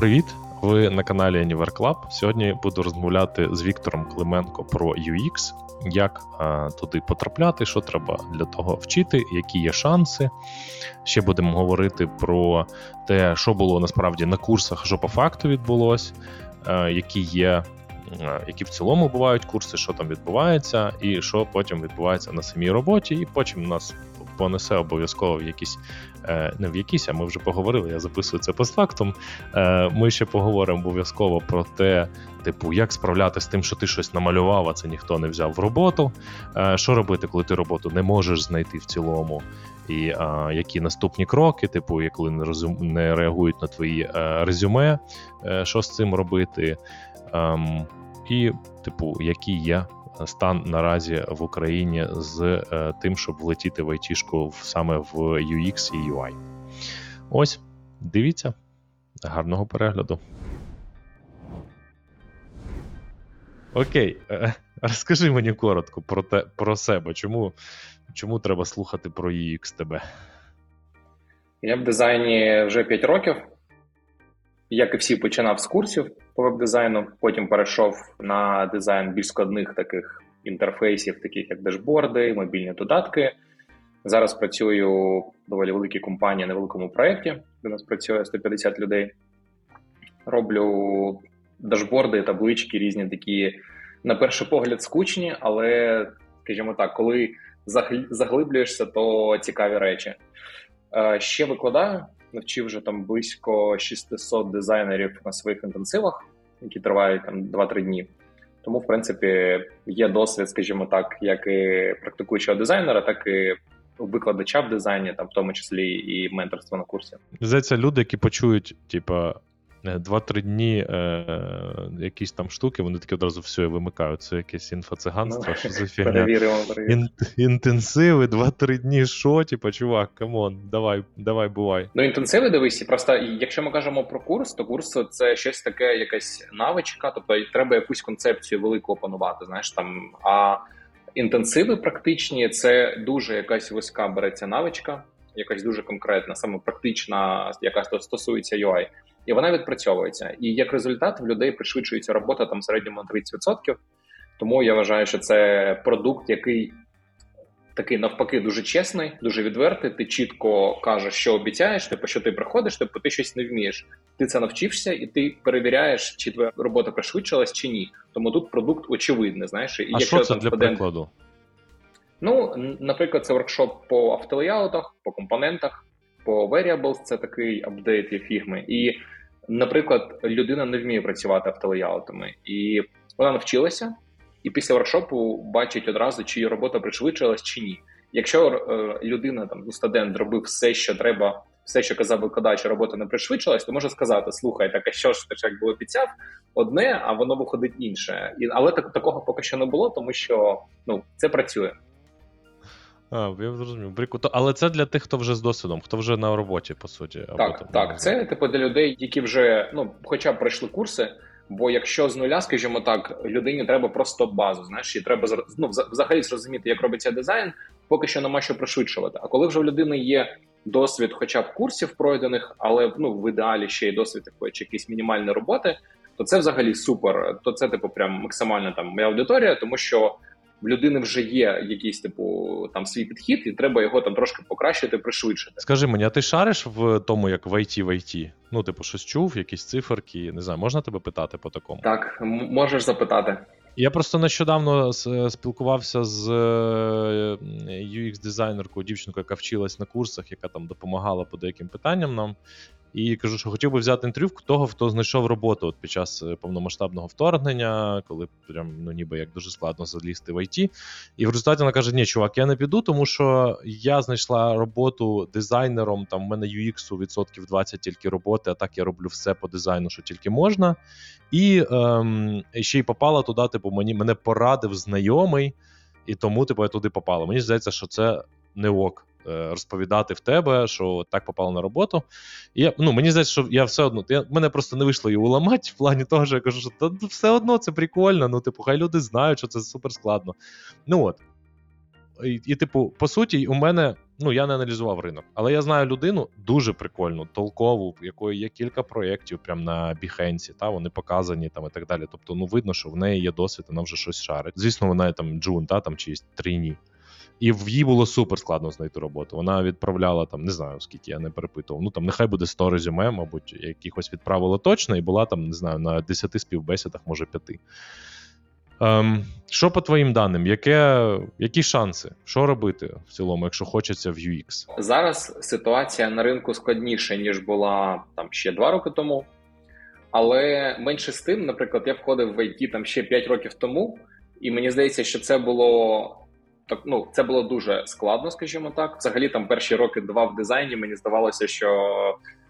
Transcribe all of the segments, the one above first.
Привіт! Ви на каналі Anywhere Club. Сьогодні буду розмовляти з Віктором Клименко про UX, як а, туди потрапляти, що треба для того вчити, які є шанси. Ще будемо говорити про те, що було насправді на курсах, що по факту відбулось, а, які є. Які в цілому бувають курси, що там відбувається, і що потім відбувається на самій роботі, і потім у нас понесе обов'язково в якісь, е, не в якісь, а ми вже поговорили. Я записую це постфактум. Е, Ми ще поговоримо обов'язково про те, типу, як справлятися з тим, що ти щось намалював, а це ніхто не взяв в роботу. Е, Що робити, коли ти роботу не можеш знайти в цілому? І а, які наступні кроки, типу, коли не розум не реагують на твої а, резюме, а, що з цим робити, а, і, типу, які є стан наразі в Україні з е, тим, щоб влетіти в айтішку саме в UX і UI. Ось, дивіться. Гарного перегляду. Окей, е, розкажи мені коротко про те, про себе. Чому чому треба слухати про UX тебе? Я в дизайні вже 5 років. Як і всі, починав з курсів по веб-дизайну, потім перейшов на дизайн більш складних таких інтерфейсів, таких як дешборди, мобільні додатки. Зараз працюю в доволі великій компанії на великому проєкті, де нас працює 150 людей. Роблю дашборди, таблички, різні такі, на перший погляд, скучні, але, скажімо так, коли заглиблюєшся, то цікаві речі. Е, ще викладаю, навчив вже там близько 600 дизайнерів на своїх інтенсивах, які тривають там 2-3 дні. Тому, в принципі, є досвід, скажімо так, як і практикуючого дизайнера, так і викладача в дизайні, там в тому числі і менторство на курсі. Здається, люди, які почують, типа. Два-три дні е, якісь там штуки, вони такі одразу все вимикають. Це якесь інфоциганство, ну, що за фігня. Перевіримо, перевіримо. Ін, інтенсиви, два-три дні. Що, типа, чувак, come on, давай, давай, бувай. Ну, інтенсиви дивись, просто якщо ми кажемо про курс, то курс це щось таке, якась навичка, тобто треба якусь концепцію велику опанувати. Знаєш там. А інтенсиви практичні це дуже якась вузька береться навичка, якась дуже конкретна, саме практична, яка стосується UI і вона відпрацьовується. І як результат в людей пришвидшується робота там в середньому на 30%. Тому я вважаю, що це продукт, який такий навпаки дуже чесний, дуже відвертий. Ти чітко кажеш, що обіцяєш, типу, що ти приходиш, типу ти щось не вмієш. Ти це навчився, і ти перевіряєш, чи твоя робота пришвидшилась, чи ні. Тому тут продукт очевидний. Знаєш, і а якщо що це там для студент... прикладу? Ну, наприклад, це воркшоп по автолеяутах, по компонентах, по variables, це такий апдейт фігми. І наприклад, людина не вміє працювати автолеяутами, і вона навчилася, і після воркшопу бачить одразу, чи її робота пришвидшилась чи ні. Якщо е, людина там ну, студент зробив все, що треба, все, що казав викладач, робота не пришвидшилась, то може сказати: слухай, так а що ж ти ж як би обіцяв одне, а воно виходить інше. І але так такого поки що не було, тому що ну це працює. А, я зрозумів. Прикольно. Але це для тих, хто вже з досвідом, хто вже на роботі, по суті. Або так, там, так. Це типу для людей, які вже ну, хоча б пройшли курси. Бо якщо з нуля, скажімо так, людині треба просто базу, знаєш, і треба ну, взагалі зрозуміти, як робиться дизайн, поки що нема що пришвидшувати. А коли вже в людини є досвід, хоча б курсів пройдених, але ну в ідеалі ще й досвід такої чи якісь мінімальні роботи, то це взагалі супер. То це типу прям максимальна там моя аудиторія, тому що в людини вже є якийсь типу там свій підхід, і треба його там трошки покращити, пришвидшити. Скажи мені, а ти шариш в тому, як в IT в IT? Ну, типу, щось чув, якісь циферки, не знаю, можна тебе питати по такому? Так, можеш запитати. Я просто нещодавно спілкувався з е, UX-дизайнеркою, дівчинкою, яка вчилась на курсах, яка там допомагала по деяким питанням нам. І кажу, що хотів би взяти інтерв'ю того, хто знайшов роботу от під час е, повномасштабного вторгнення, коли прям ну ніби як дуже складно залізти в ІТ. І в результаті вона каже: Ні, чувак, я не піду, тому що я знайшла роботу дизайнером. Там в мене UX у відсотків 20 тільки роботи, а так я роблю все по дизайну, що тільки можна. І ем, ще й попала туди, типу, мені мене порадив знайомий, і тому типу, я туди попала. Мені здається, що це не ок. Е, розповідати в тебе, що так попало на роботу. І я, ну, Мені здається, що я все одно я, мене просто не вийшло її уламати в плані того, що я кажу, що та, все одно це прикольно. Ну, типу, хай люди знають, що це супер складно. Ну от. І, і, типу, по суті, у мене Ну, я не аналізував ринок, але я знаю людину дуже прикольну, толкову, в якої є кілька проєктів прямо на Behance, та вони показані там і так далі. Тобто, ну видно, що в неї є досвід, вона вже щось шарить. Звісно, вона там джун, та там чи трійні. І в їй було супер складно знайти роботу. Вона відправляла там, не знаю скільки я не перепитував. Ну там нехай буде 100 резюме, мабуть, якихось відправила точно, і була там, не знаю, на 10 співбесідах, може 5. Ем, Що по твоїм даним? Яке, Які шанси? Що робити в цілому, якщо хочеться в UX? Зараз ситуація на ринку складніша, ніж була там ще два роки тому. Але менше з тим, наприклад, я входив в IT там ще 5 років тому, і мені здається, що це було так. Ну, це було дуже складно, скажімо так. Взагалі, там перші роки два в дизайні. Мені здавалося, що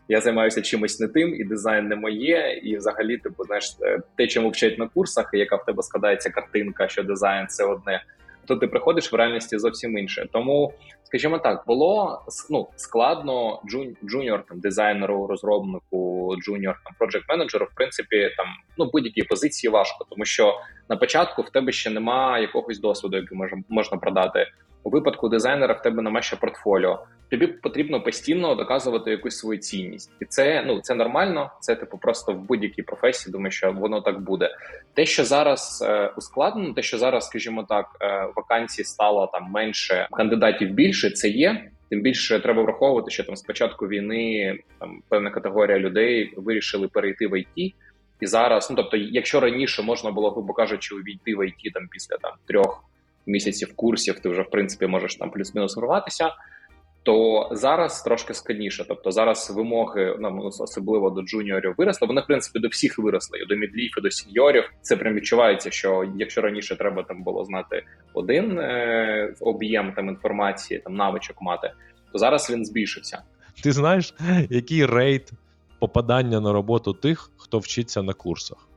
я займаюся чимось не тим, і дизайн не моє. І взагалі, типу, знаєш, е, те, чому вчать на курсах, яка в тебе складається картинка, що дизайн це одне. То ти приходиш в реальності зовсім інше. Тому, скажімо так, було ну, складно джун, джуніор там дизайнеру, розробнику, джуніор там проджект менеджеру, в принципі, там ну будь-які позиції важко, тому що на початку в тебе ще немає якогось досвіду, який можна продати. У випадку дизайнера в тебе немає ще портфоліо тобі потрібно постійно доказувати якусь свою цінність, і це ну це нормально. Це типу просто в будь-якій професії. Думаю, що воно так буде. Те, що зараз е, ускладнено, те, що зараз, скажімо так, е, вакансій стало там менше, кандидатів більше, це є. Тим більше треба враховувати, що там з початку війни там певна категорія людей вирішили перейти в ІТ. І зараз, ну тобто, якщо раніше можна було, грубо кажучи, увійти в ІТ там після там трьох місяців курсів, ти вже в принципі можеш там плюс-мінус вирватися то зараз трошки складніше. Тобто зараз вимоги ну, особливо до джуніорів виросли. Вони в принципі до всіх виросли і до мідлів, і до сіньорів. Це прям відчувається, що якщо раніше треба там було знати один е- об'єм там інформації, там навичок мати, то зараз він збільшився. Ти знаєш, який рейт попадання на роботу тих, хто вчиться на курсах?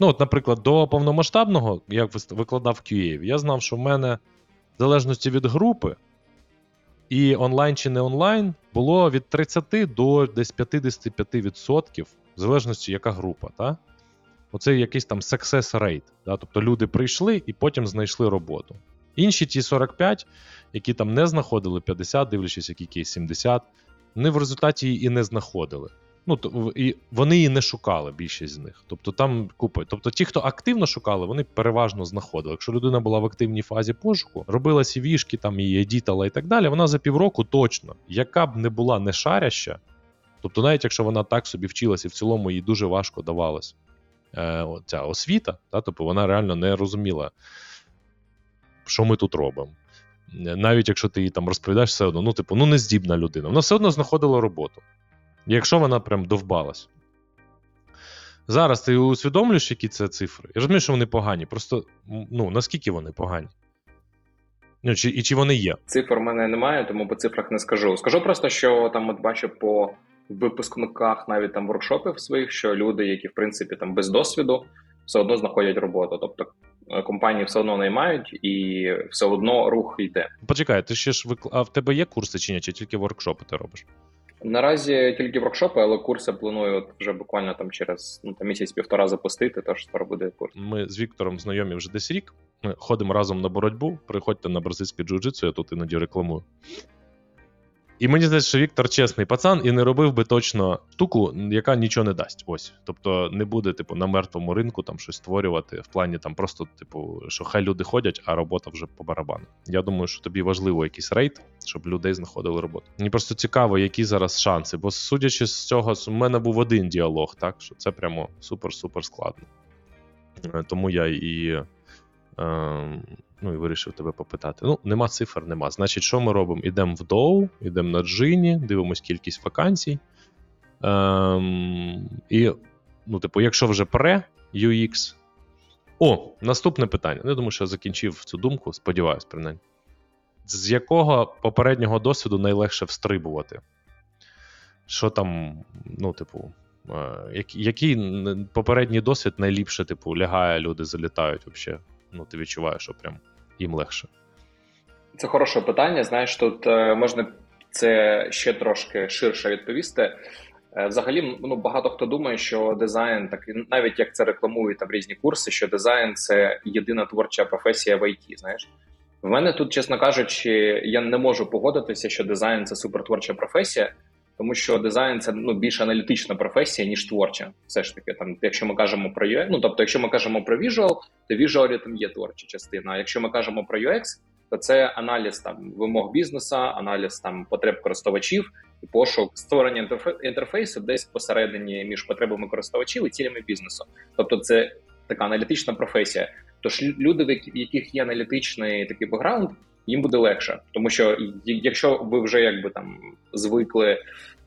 Ну, от, наприклад, до повномасштабного, як викладав QA, я знав, що в мене в залежності від групи. І онлайн чи не онлайн було від 30 до десь 55%, в залежності, яка група. Та? Оце якийсь там success rate. Да? Тобто люди прийшли і потім знайшли роботу. Інші ті 45, які там не знаходили 50, дивлячись, який кейс 70, вони в результаті і не знаходили. Ну, і Вони її не шукали, більшість з них. Тобто там купи. Тобто ті, хто активно шукали, вони переважно знаходили. Якщо людина була в активній фазі пошуку, робила сівішки, там її едітала і так далі, вона за півроку точно, яка б не була не шаряща, тобто, навіть якщо вона так собі вчилася, і в цілому їй дуже важко давалась е, ця освіта, та, тобто вона реально не розуміла, що ми тут робимо. Навіть якщо ти їй там розповідаєш все одно, ну, типу, ну не здібна людина, вона все одно знаходила роботу якщо вона прям довбалась. Зараз ти усвідомлюєш, які це цифри. Я розумію, що вони погані. Просто ну, наскільки вони погані? Ну, чи, І чи вони є? Цифр в мене немає, тому по цифрах не скажу. Скажу просто, що там от бачу по випускниках навіть там воркшопів своїх, що люди, які в принципі там без досвіду, все одно знаходять роботу. Тобто е, компанії все одно наймають і все одно рух йде. Почекай, ти ще ж викла... А в тебе є курси чи ні, чи тільки воркшопи ти робиш? Наразі тільки воркшопи, але курси планую от вже буквально там через ну, там місяць-півтора запустити, тож скоро буде курс. Ми з Віктором знайомі вже десь рік. Ми ходимо разом на боротьбу. Приходьте на бразильське джиу-джитсу, я тут іноді рекламую. І мені здається, що Віктор чесний пацан і не робив би точно штуку, яка нічого не дасть. Ось. Тобто не буде, типу, на мертвому ринку там щось створювати. В плані там просто, типу, що хай люди ходять, а робота вже по барабану. Я думаю, що тобі важливо якийсь рейд, щоб людей знаходили роботу. Мені просто цікаво, які зараз шанси. Бо судячи з цього, у мене був один діалог, так що це прямо супер-супер складно. Е, тому я і. Ем, ну і вирішив тебе попитати. Ну, нема цифр, нема. Значить, що ми робимо? Ідемо в Доу, йдемо на Джині, дивимось кількість вакансій. Ем, І, ну, типу, якщо вже пре UX. О, наступне питання. Я думаю, що я закінчив цю думку, сподіваюсь, принаймні. З якого попереднього досвіду найлегше встрибувати? Що там, ну, типу, е, який попередній досвід найліпше, типу, лягає, люди залітають взагалі? Ну, ти відчуваєш, що прям їм легше? Це хороше питання. Знаєш, тут е, можна це ще трошки ширше відповісти. Е, взагалі, ну багато хто думає, що дизайн, так навіть як це рекламують там різні курси, що дизайн це єдина творча професія в ІТ, знаєш. В мене тут, чесно кажучи, я не можу погодитися, що дизайн це супертворча професія, тому що дизайн це ну більш аналітична професія, ніж творча. Все ж таки, там, якщо ми кажемо про UX, ну тобто, якщо ми кажемо про visual, то visual там є творча частина. А якщо ми кажемо про UX, то це аналіз там вимог бізнесу, аналіз там потреб користувачів і пошук створення інтерфейсу десь посередині між потребами користувачів і цілями бізнесу. Тобто, це така аналітична професія. Тож люди, в яких є аналітичний такий бекграунд, їм буде легше, тому що якщо ви вже якби там звикли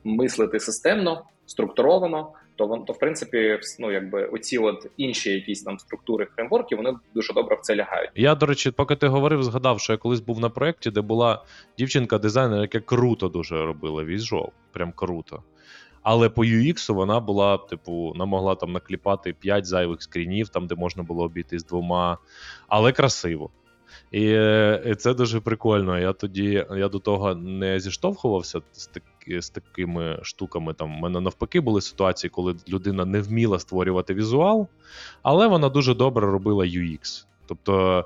мислити системно, структуровано, то вон то в принципі ну якби оці от інші якісь там структури фреймворки, вони дуже добре в це лягають. Я до речі, поки ти говорив, згадав, що я колись був на проєкті, де була дівчинка-дизайнер, яка круто дуже робила візуал, прям круто. Але по UX вона була, типу, вона могла там накліпати 5 зайвих скрінів, там де можна було обійти з двома, але красиво. І, і це дуже прикольно. Я тоді я до того не зіштовхувався з так, з такими штуками. Там У мене навпаки були ситуації, коли людина не вміла створювати візуал, але вона дуже добре робила UX. Тобто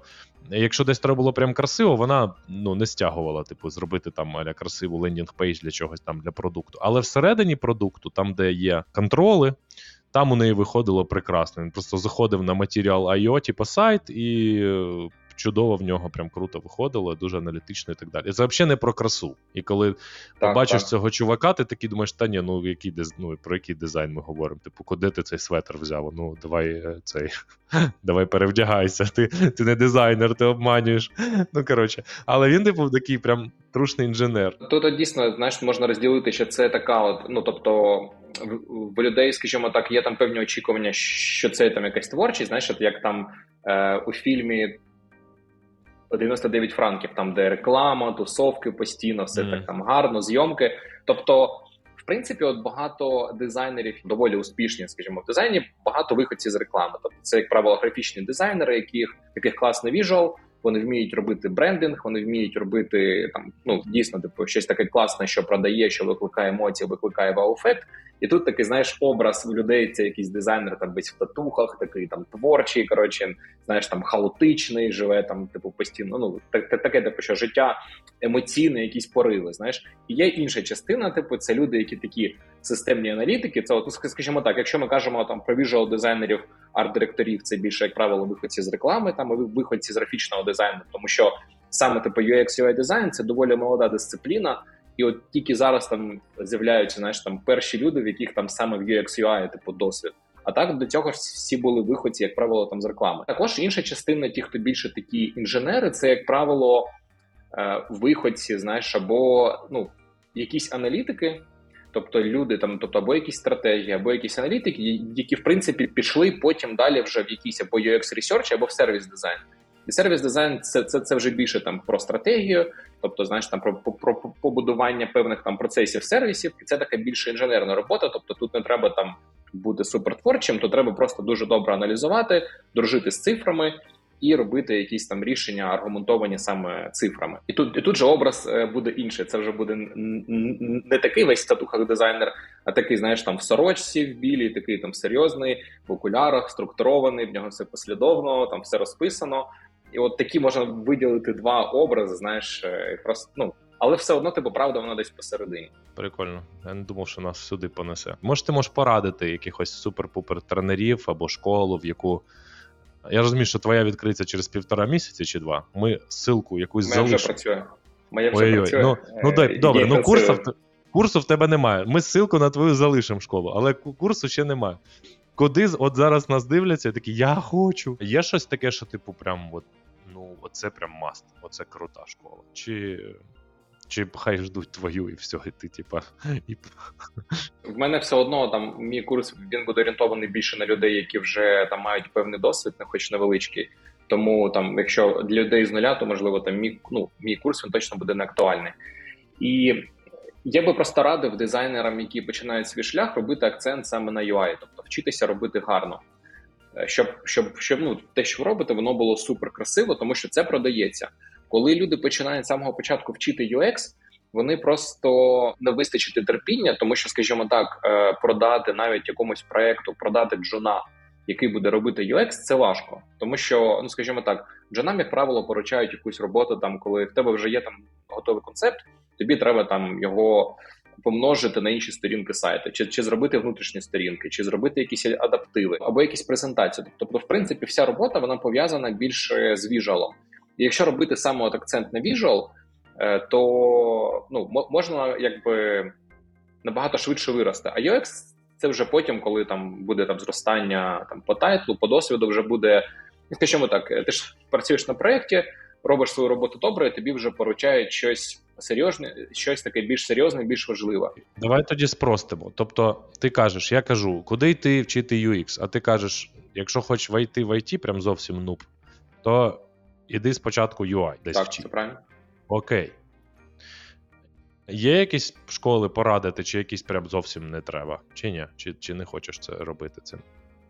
Якщо десь треба було прям красиво, вона ну не стягувала, типу, зробити там à la красиву landing page для чогось там для продукту. Але всередині продукту, там, де є контроли, там у неї виходило прекрасно. Він просто заходив на матеріал IO, типу сайт, і чудово в нього прям круто виходило, дуже аналітично і так далі. Це взагалі не про красу. І коли так, побачиш так. цього чувака, ти такий думаєш, та ні, ну який диз... ну, про який дизайн ми говоримо? Типу, куди ти цей светр взяв? Ну, давай е, цей давай перевдягайся. Ти ти не дизайнер, ти обманюєш. Ну коротше, але він типу такий прям трушний інженер. Тут дійсно знаєш, можна розділити, що це така, от ну тобто. В людей, скажімо так, є там певні очікування, що це там якась творчість, знаєш, от як там е, у фільмі 99 франків, там де реклама, тусовки постійно, все mm. так там гарно, зйомки. Тобто, в принципі, от багато дизайнерів доволі успішні, скажімо, в дизайні багато виходців з реклами. Тобто, це як правило графічні дизайнери, яких яких класний віжуал, вони вміють робити брендинг, вони вміють робити там ну дійсно типу щось таке класне, що продає, що викликає емоції, викликає вау-ефект. І тут такий, знаєш, образ людей, це якийсь дизайнер там весь в татухах, такий там творчий, коротше, знаєш, там хаотичний, живе там, типу, постійно. Ну так, таке, типу, що життя емоційне, якісь пориви. Знаєш, і є інша частина, типу, це люди, які такі системні аналітики. Це от, скажімо так, якщо ми кажемо там про віжуал дизайнерів, арт-директорів, це більше як правило виходці з реклами, там виходці з графічного дизайну, тому що саме типу UX UI дизайн це доволі молода дисципліна. І от тільки зараз там з'являються знаєш, там перші люди, в яких там саме в UX UI, типу досвід. А так до цього ж всі були виходці, як правило, там з реклами. Також інша частина, ті, хто більше такі інженери, це як правило е, виходці, знаєш, або ну якісь аналітики, тобто люди там, тобто або якісь стратегії, або якісь аналітики, які в принципі пішли потім далі вже в якийсь або UX research, або в сервіс дизайн. І сервіс дизайн це це, це вже більше там про стратегію, тобто знаєш там про, про, про побудування певних там процесів сервісів, і це така більше інженерна робота. Тобто тут не треба там бути супертворчим, то треба просто дуже добре аналізувати, дружити з цифрами. І робити якісь там рішення, аргументовані саме цифрами, і тут і тут же образ е, буде інший. Це вже буде не такий весь статухах дизайнер, а такий, знаєш, там в сорочці в білій, такий там серйозний, в окулярах, структурований. В нього все послідовно, там все розписано. І от такі можна виділити два образи, знаєш, е, просто ну. Але все одно, типу, правда, вона десь посередині. Прикольно. Я не думав, що нас сюди понесе. Може, ти можеш порадити якихось супер-пупер тренерів або школу, в яку. Я розумію, що твоя відкриється через півтора місяці чи два. Ми ссылку якусь залишимо. Моя вже працює. Моя вже працює. Ну, ну дай, добре, ну курсу, курсу в тебе немає. Ми ссылку на твою залишимо школу, але курсу ще немає. Куди от зараз нас дивляться, такі я хочу. Є щось таке, що типу, прям от ну, оце прям маст, оце крута школа. Чи чи хай ждуть твою і все, і ти, типа. В мене все одно там мій курс він буде орієнтований більше на людей, які вже там мають певний досвід, не хоч невеличкий. Тому там, якщо для людей з нуля, то можливо там мій ну, мій курс він точно буде не актуальний. І я би просто радив дизайнерам, які починають свій шлях, робити акцент саме на UI, тобто вчитися робити гарно. Е, щоб щоб щоб ну те, що ви робите, воно було супер красиво, тому що це продається. Коли люди починають з самого початку вчити UX, вони просто не вистачити терпіння, тому що, скажімо так, е, продати навіть якомусь проекту, продати джуна який буде робити UX, це важко, тому що, ну скажімо так, джанам, як правило, поручають якусь роботу там, коли в тебе вже є там готовий концепт, тобі треба там його помножити на інші сторінки сайту, чи чи зробити внутрішні сторінки, чи зробити якісь адаптиви, або якісь презентації. Тобто, в принципі, вся робота вона пов'язана більше з віжуалом. І якщо робити саме от акцент на віжуал, е, то ну можна якби набагато швидше вирости. А UX це вже потім, коли там буде там зростання там по тайтлу, по досвіду, вже буде. Скажімо так, ти ж працюєш на проєкті, робиш свою роботу добре, і тобі вже поручають щось серйозне, щось таке більш серйозне, більш важливе. Давай тоді спростимо. Тобто, ти кажеш, я кажу, куди йти вчити UX, а ти кажеш, якщо хочеш войти в IT, прям зовсім нуб, то іди спочатку UI десь так, вчи. це правильно. Окей. Є якісь школи порадити, чи якісь прям зовсім не треба? Чи ні? Чи чи не хочеш це робити цим?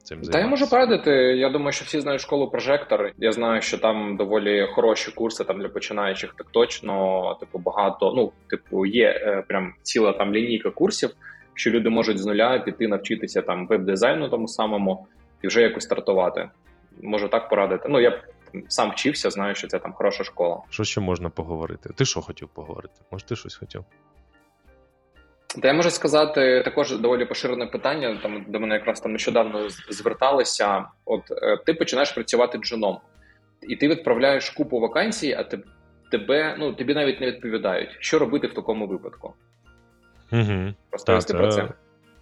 Цим Та я можу порадити. Я думаю, що всі знають школу прожектор. Я знаю, що там доволі хороші курси там для починаючих, так точно, типу, багато. Ну, типу, є е, прям ціла там лінійка курсів, що люди можуть з нуля піти навчитися там веб-дизайну тому самому і вже якось стартувати. Можу так порадити. Ну, я сам вчився, знаю, що це там хороша школа. Що ще можна поговорити? Ти що хотів поговорити? Може, ти щось хотів? Та я можу сказати також доволі поширене питання. Там до мене якраз там нещодавно зверталися. От е, ти починаєш працювати джуном, і ти відправляєш купу вакансій, а тебе ну тобі навіть не відповідають, що робити в такому випадку. Угу. Розповісти про це.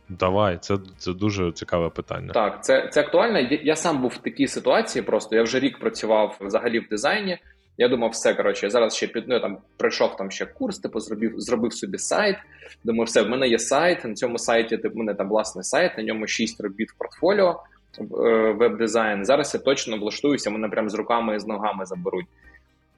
Давай, це це дуже цікаве питання. Так, це це актуально. Я сам був в такій ситуації. Просто я вже рік працював взагалі в дизайні. Я думав, все коротше, я зараз ще під ну, там пройшов там ще курс, типу зробив зробив собі сайт. Думаю, все в мене є сайт. На цьому сайті типу, в мене там власний сайт, на ньому 6 робіт в портфоліо е, веб-дизайн. Зараз я точно влаштуюся, мене прям з руками і з ногами заберуть.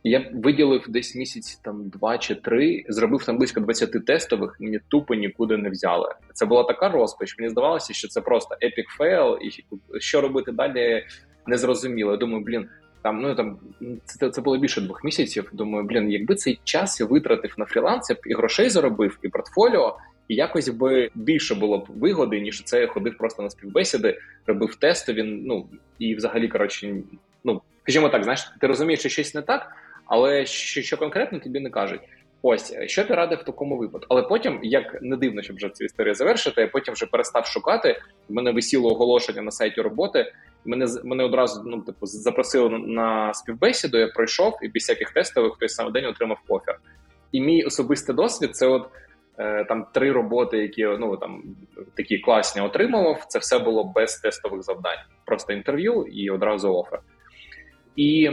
Я виділив десь місяць там два чи три, зробив там близько 20 тестових, мені тупо нікуди не взяли. Це була така розпач. Мені здавалося, що це просто epic fail, і що робити далі не зрозуміло. Я думаю, блін, там ну там це це було більше двох місяців. Думаю, блін, якби цей час я витратив на фріланс, я б і грошей заробив, і портфоліо, і якось би більше було б вигоди, ніж це я ходив просто на співбесіди, робив тестові. Ну і взагалі, коротше, ну скажімо так, знаєш, ти розумієш, що щось не так, але що, що конкретно тобі не кажуть. Ось що ти радив в такому випадку. Але потім, як не дивно, щоб вже цю історію завершити, я потім вже перестав шукати. В мене висіло оголошення на сайті роботи. Мене мене одразу ну типу запросили на співбесіду. Я пройшов і без всяких тестових в той самий день отримав офер. І мій особистий досвід це от е, там три роботи, які ну там такі класні отримував. Це все було без тестових завдань, просто інтерв'ю і одразу офер. І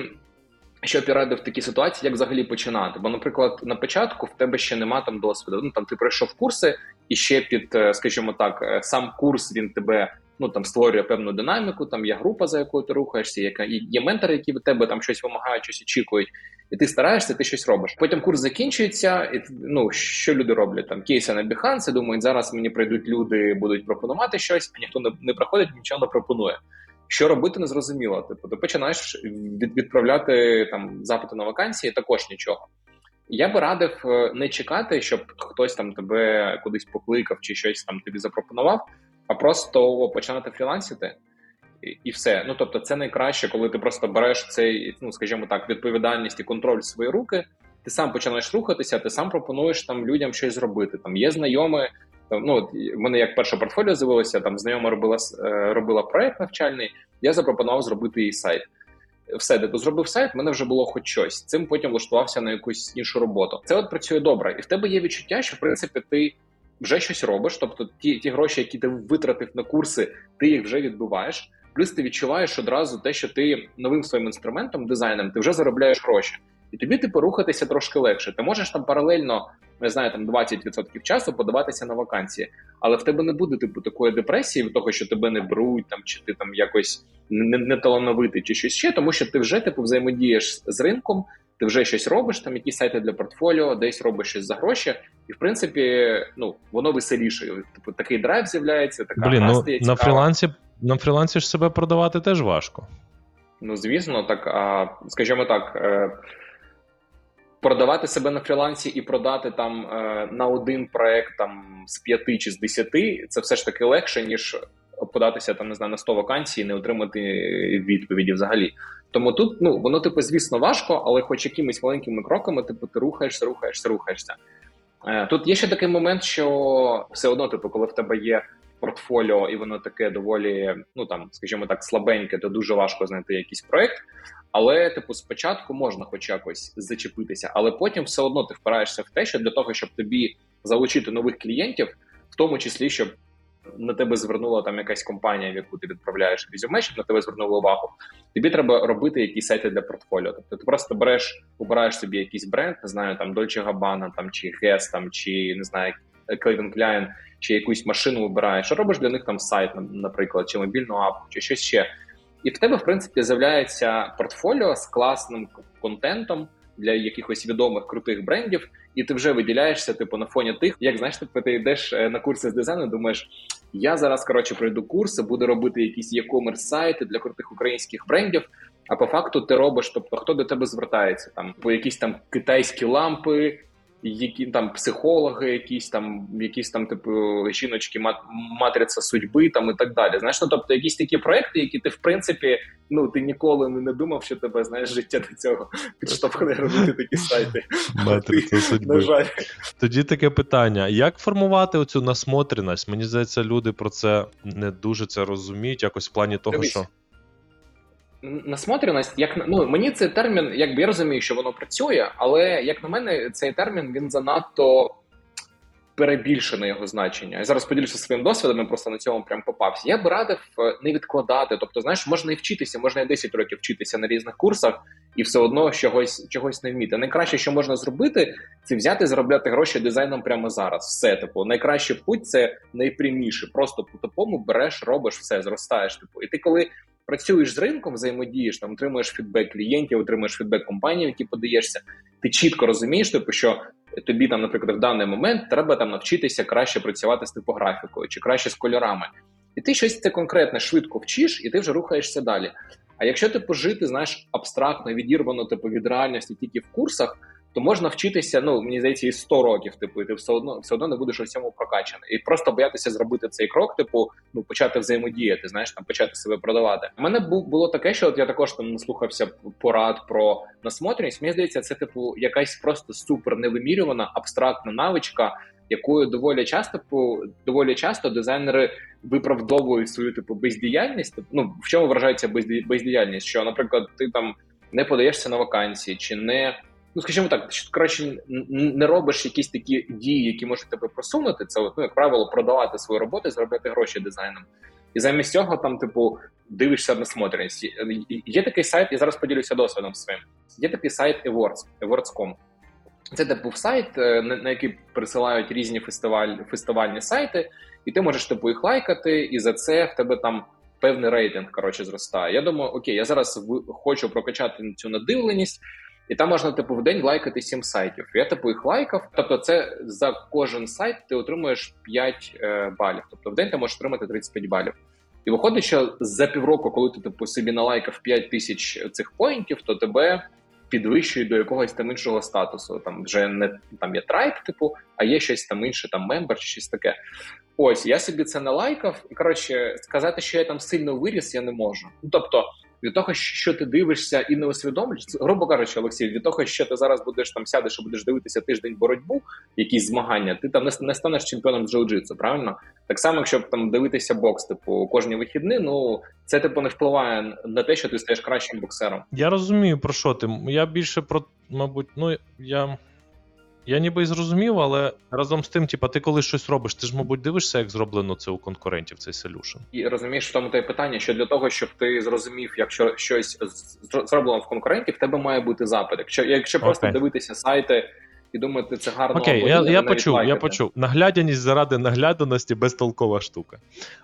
що б радив в такій ситуації, як взагалі починати? Бо, наприклад, на початку в тебе ще нема там досвіду. Ну там ти пройшов курси, і ще під, е, скажімо так, е, сам курс він тебе ну там створює певну динаміку. Там є група, за якою ти рухаєшся, яка є ментори, які від тебе там щось вимагають, щось очікують, і ти стараєшся, ти щось робиш. Потім курс закінчується, і ну що люди роблять там кейси на Behance, думають, зараз мені прийдуть люди, будуть пропонувати щось, а ніхто не, не приходить, нічого не пропонує. Що робити, не зрозуміло. Типу, ти починаєш відправляти там запити на вакансії, також нічого. Я би радив е, не чекати, щоб хтось там тебе кудись покликав чи щось там тобі запропонував, а просто починати фрілансити. І все. Ну тобто, це найкраще, коли ти просто береш цей, ну скажімо так, відповідальність і контроль в свої руки. Ти сам починаєш рухатися, ти сам пропонуєш там людям щось зробити. Там є знайомі, ну от в мене як перше портфоліо з'явилося, там знайома робила е, робила проект навчальний. Я запропонував зробити їй сайт. Все, де ти зробив сайт, в мене вже було хоч щось. Цим потім влаштувався на якусь іншу роботу. Це от працює добре, і в тебе є відчуття, що в принципі ти вже щось робиш. Тобто, ті ті гроші, які ти витратив на курси, ти їх вже відбуваєш. Плюс ти відчуваєш одразу те, що ти новим своїм інструментом, дизайном, ти вже заробляєш гроші і тобі типу рухатися трошки легше. Ти можеш там паралельно не знаю, там 20% часу подаватися на вакансії, але в тебе не буде типу такої депресії від того, що тебе не беруть, там чи ти там якось не, не талановитий, чи щось ще, тому що ти вже типу взаємодієш з ринком. Ти вже щось робиш, там якісь сайти для портфоліо, десь робиш щось за гроші, і в принципі, ну воно веселіше. Типу такий драйв з'являється. Така Блін, ну на фрілансі на фрілансі ж себе продавати теж важко. Ну звісно, так а скажімо так. Продавати себе на фрілансі і продати там е, на один проект там з п'яти чи з десяти, це все ж таки легше, ніж податися там не знаю на 100 вакансій і не отримати відповіді взагалі. Тому тут ну воно типу, звісно, важко, але хоч якимись маленькими кроками, типу, ти рухаєшся, рухаєшся, рухаєшся. Е, тут є ще такий момент, що все одно, типу, коли в тебе є портфоліо, і воно таке доволі, ну там, скажімо так, слабеньке, то дуже важко знайти якийсь проект. Але, типу, спочатку можна хоч якось зачепитися, але потім все одно ти впираєшся в те, що для того, щоб тобі залучити нових клієнтів, в тому числі, щоб на тебе звернула там якась компанія, в яку ти відправляєш резюме, щоб на тебе звернули увагу. Тобі треба робити якісь сайти для портфоліо. Тобто ти просто береш, обираєш собі якийсь бренд, не знаю, там Dolce Gabbana, там чи Guess, там чи не знаю, Calvin Klein, чи якусь машину вибираєш, робиш для них там сайт, наприклад, чи мобільну апу, чи щось ще. І в тебе, в принципі, з'являється портфоліо з класним контентом для якихось відомих крутих брендів, і ти вже виділяєшся, типу, на фоні тих, як знаєш, типу, ти йдеш е, на курси з дизайну, думаєш, я зараз коротше пройду курси, буду робити якісь e-commerce сайти для крутих українських брендів. А по факту ти робиш, тобто хто до тебе звертається там по якісь там китайські лампи, які там психологи, якісь там, якісь там, типу, жіночки, матриця судьби там і так далі. Знаєш, ну тобто якісь такі проекти, які ти в принципі ну ти ніколи не думав, що тебе знаєш життя до цього підштовхне робити такі сайти. Матриця судьби. На жаль. Тоді таке питання: як формувати оцю насмотреність? Мені здається, люди про це не дуже це розуміють, якось в плані того, Дивись. що. Насмотреність, як ну мені цей термін, якби я розумію, що воно працює, але як на мене, цей термін він занадто перебільшене його значення. Я зараз поділюся своїм досвідом, я просто на цьому прям попався. Я б радив е, не відкладати. Тобто, знаєш, можна і вчитися, можна і 10 років вчитися на різних курсах і все одно чогось чогось не вміти. Найкраще, що можна зробити, це взяти заробляти гроші дизайном прямо зараз. Все типу, найкращий путь це найпряміше. Просто по топому береш, робиш все, зростаєш. Типу, і ти коли працюєш з ринком, взаємодієш, там отримуєш фідбек клієнтів, отримуєш фідбек компанії, які подаєшся. Ти чітко розумієш, типу, що тобі там, наприклад, в даний момент треба там навчитися краще працювати з типографікою чи краще з кольорами. І ти щось це конкретне швидко вчиш, і ти вже рухаєшся далі. А якщо ти пожити, знаєш, абстрактно відірвано типу від реальності тільки в курсах то можна вчитися, ну мені здається, і 100 років, типу, і ти все одно все одно не будеш у цьому прокачаний. І просто боятися зробити цей крок, типу, ну почати взаємодіяти, знаєш, там почати себе продавати. У мене було таке, що от я також там наслухався порад про насмотреність. Мені здається, це типу якась просто супер невимірювана абстрактна навичка. Якою доволі часто по доволі часто дизайнери виправдовують свою типу бездіяльність. Ну в чому вражається бездіяльність? Що, наприклад, ти там не подаєшся на вакансії, чи не ну скажімо так, що коротше не робиш якісь такі дії, які можуть тебе просунути. Це ну, як правило, продавати свою роботу, заробляти гроші дизайном. І замість цього там, типу, дивишся на смотреність. Є такий сайт, я зараз поділюся досвідом своїм. Є такий сайт Awards, Awards.com. Це типу сайт, е, на який присилають різні фестиваль, фестивальні сайти, і ти можеш типу їх лайкати, і за це в тебе там певний рейтинг коротше зростає. Я думаю, окей, я зараз хочу прокачати цю надивленість. І там можна типу в день лайкати 7 сайтів. Я типу їх лайкав. Тобто, це за кожен сайт ти отримуєш 5 е, балів. Тобто в день ти можеш отримати 35 балів. І виходить, що за півроку, коли ти типу собі налайкав 5 тисяч цих поінтів, то тебе підвищують до якогось там іншого статусу. Там вже не там є tribe, типу, а є щось там інше, там мембер чи щось таке. Ось я собі це налайкав, і коротше сказати, що я там сильно виріс, я не можу. Ну тобто від того, що ти дивишся і не усвідомлюєш, грубо кажучи, Олексій, від того, що ти зараз будеш там сядеш і будеш дивитися тиждень боротьбу, якісь змагання, ти там не, не станеш чемпіоном джиу-джитсу, правильно? Так само, якщо там дивитися бокс, типу кожні вихідні, ну це типу не впливає на те, що ти стаєш кращим боксером. Я розумію про що ти. Я більше про мабуть, ну я. Я ніби і зрозумів, але разом з тим, типа, ти коли щось робиш, ти ж, мабуть, дивишся, як зроблено це у конкурентів, цей солюшн. І розумієш в тому те питання, що для того, щоб ти зрозумів, якщо щось зроблено в конкурентів, в тебе має бути запит. Якщо якщо просто okay. дивитися сайти і думати, це гарно Окей, або я я почув, лайкати. я почув. Наглядяність заради нагляданості безтолкова штука.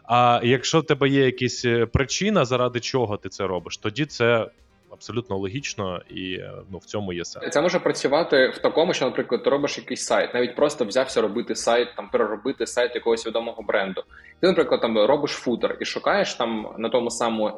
А якщо в тебе є якась е, причина, заради чого ти це робиш, тоді це абсолютно логічно і е, ну в цьому є сенс. Це може працювати в такому, що, наприклад, ти робиш якийсь сайт, навіть просто взявся робити сайт, там переробити сайт якогось відомого бренду. Ти, наприклад, там робиш футер і шукаєш там на тому самому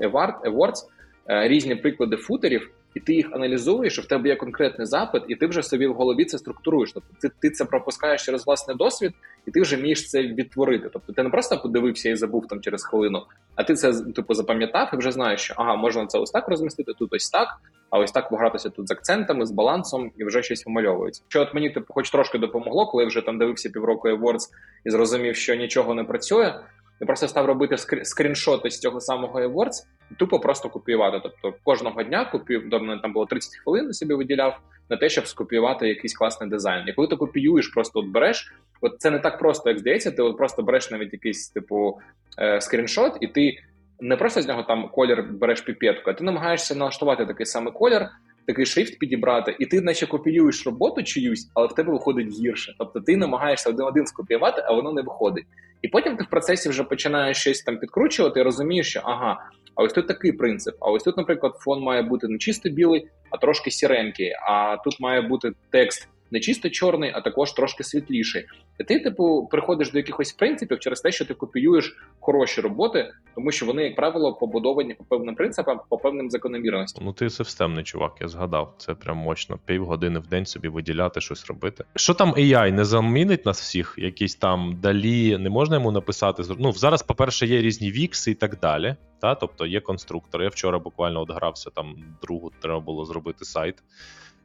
Awards е, різні приклади футерів, і ти їх аналізуєш, і в тебе є конкретний запит, і ти вже собі в голові це структуруєш. Тобто ти, ти це пропускаєш через власний досвід, і ти вже вмієш це відтворити. Тобто ти не просто подивився і забув там через хвилину, а ти це типу запам'ятав і вже знаєш, що ага, можна це ось так розмістити, тут ось так, а ось так погратися тут з акцентами, з балансом, і вже щось вимальовується. Що от мені типу, хоч трошки допомогло, коли я вже там дивився півроку Awards і зрозумів, що нічого не працює. Я просто став робити скріншоти з цього самого AdWords і тупо просто копіювати. Тобто кожного дня мене там було 30 хвилин, собі виділяв на те, щоб скопіювати якийсь класний дизайн. І коли ти копіюєш, просто от береш, от це не так просто, як здається, ти от просто береш навіть якийсь типу е, скріншот, і ти не просто з нього там колір береш піпетку, а ти намагаєшся налаштувати такий самий колір. Такий шрифт підібрати, і ти, наче копіюєш роботу чиюсь, але в тебе виходить гірше. Тобто ти намагаєшся один-один скопіювати, а воно не виходить. І потім ти в процесі вже починаєш щось там підкручувати і розумієш, що ага, а ось тут такий принцип. А ось тут, наприклад, фон має бути не чисто білий, а трошки сіренький. А тут має бути текст не чисто чорний, а також трошки світліший. І ти, типу, приходиш до якихось принципів через те, що ти копіюєш хороші роботи, тому що вони, як правило, побудовані по певним принципам, по певним закономірностям. Ну ти системний чувак, я згадав. Це прям мощно. Півгодини в день собі виділяти щось робити. Що там AI не замінить нас всіх? Якісь там далі не можна йому написати. Ну зараз, по-перше, є різні вікси і так далі. Та, тобто є конструктор. Я вчора буквально от грався там другу, треба було зробити сайт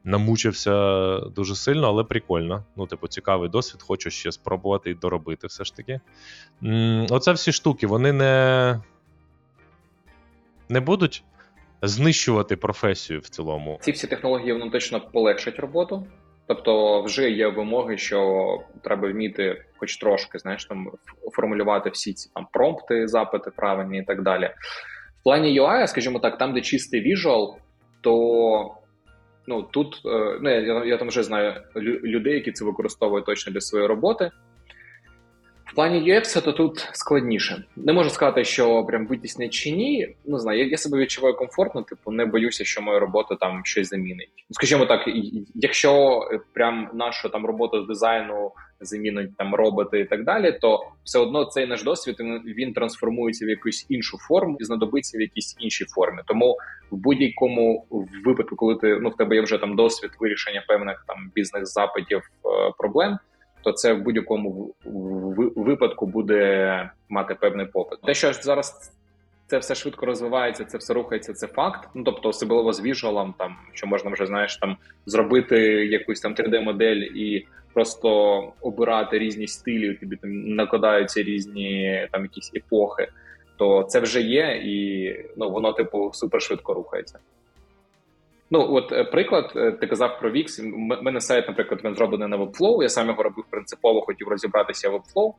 намучився дуже сильно, але прикольно. Ну, типу, цікавий досвід, хочу ще спробувати і доробити все ж таки. Оце всі штуки, вони не не будуть знищувати професію в цілому. Ці всі технології вони точно полегшать роботу. Тобто, вже є вимоги, що треба вміти, хоч трошки, знаєш, там формулювати всі ці там промпти, запити правильні і так далі. В плані UI, скажімо так, там, де чистий віжуал, то Ну тут е, ну, я, я там вже знаю людей, які це використовують точно для своєї роботи. В плані UX то тут складніше. Не можу сказати, що прям витіснять чи ні. Ну знаю, я, я себе відчуваю комфортно, типу не боюся, що моя робота там щось замінить. Скажімо так, якщо прям нашу там роботу з дизайну замінить там роботи і так далі, то все одно цей наш досвід він трансформується в якусь іншу форму і знадобиться в якійсь іншій формі. Тому в будь-якому випадку, коли ти ну в тебе є вже там досвід вирішення певних там бізнес запитів е, проблем то це в будь-якому випадку буде мати певний попит. Те, що зараз це все швидко розвивається, це все рухається. Це факт. Ну тобто, особливо з віжуалом, там що можна вже знаєш там зробити якусь там 3D-модель і просто обирати різні стилі. Тобі там накладаються різні там якісь епохи. То це вже є, і ну воно типу супер швидко рухається. Ну, от е, приклад, е, ти казав про. У мене сайт, наприклад, він зроблений на Webflow. Я сам його робив принципово, хотів розібратися в Webflow.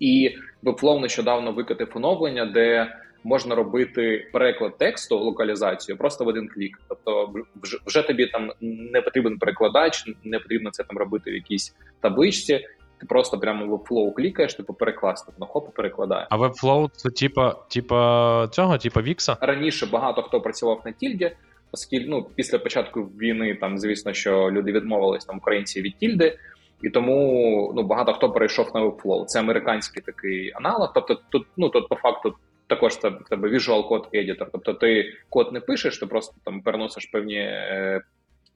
І Webflow нещодавно викатив оновлення, де можна робити переклад тексту, локалізацію просто в один клік. Тобто, вже, вже тобі там не потрібен перекладач, не потрібно це там робити в якійсь табличці. Ти просто прямо в Webflow клікаєш, типу перекласти, ну хоп, перекладає. А Webflow це типа, типа цього, типа Вікса? Раніше багато хто працював на тільді оскільки ну після початку війни там, звісно, що люди відмовились там українці від тільди, і тому ну багато хто перейшов на Webflow. Це американський такий аналог. Тобто, тут ну тут по факту також це в тебе Visual Code Editor. Тобто ти код не пишеш, ти просто там переносиш певні е,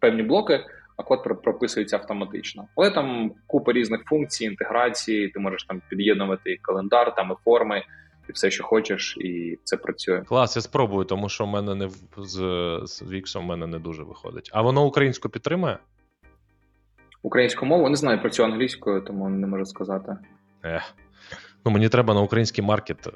певні блоки. А код прописується автоматично, але там купа різних функцій, інтеграції. Ти можеш там під'єднувати календар, там і форми і все, що хочеш, і це працює. Клас, я спробую, тому що в мене не з з Віксом в мене не дуже виходить. А воно українську підтримує? Українську мову не знаю, працюю англійською, тому не можу сказати. Ех. Ну мені треба на український маркет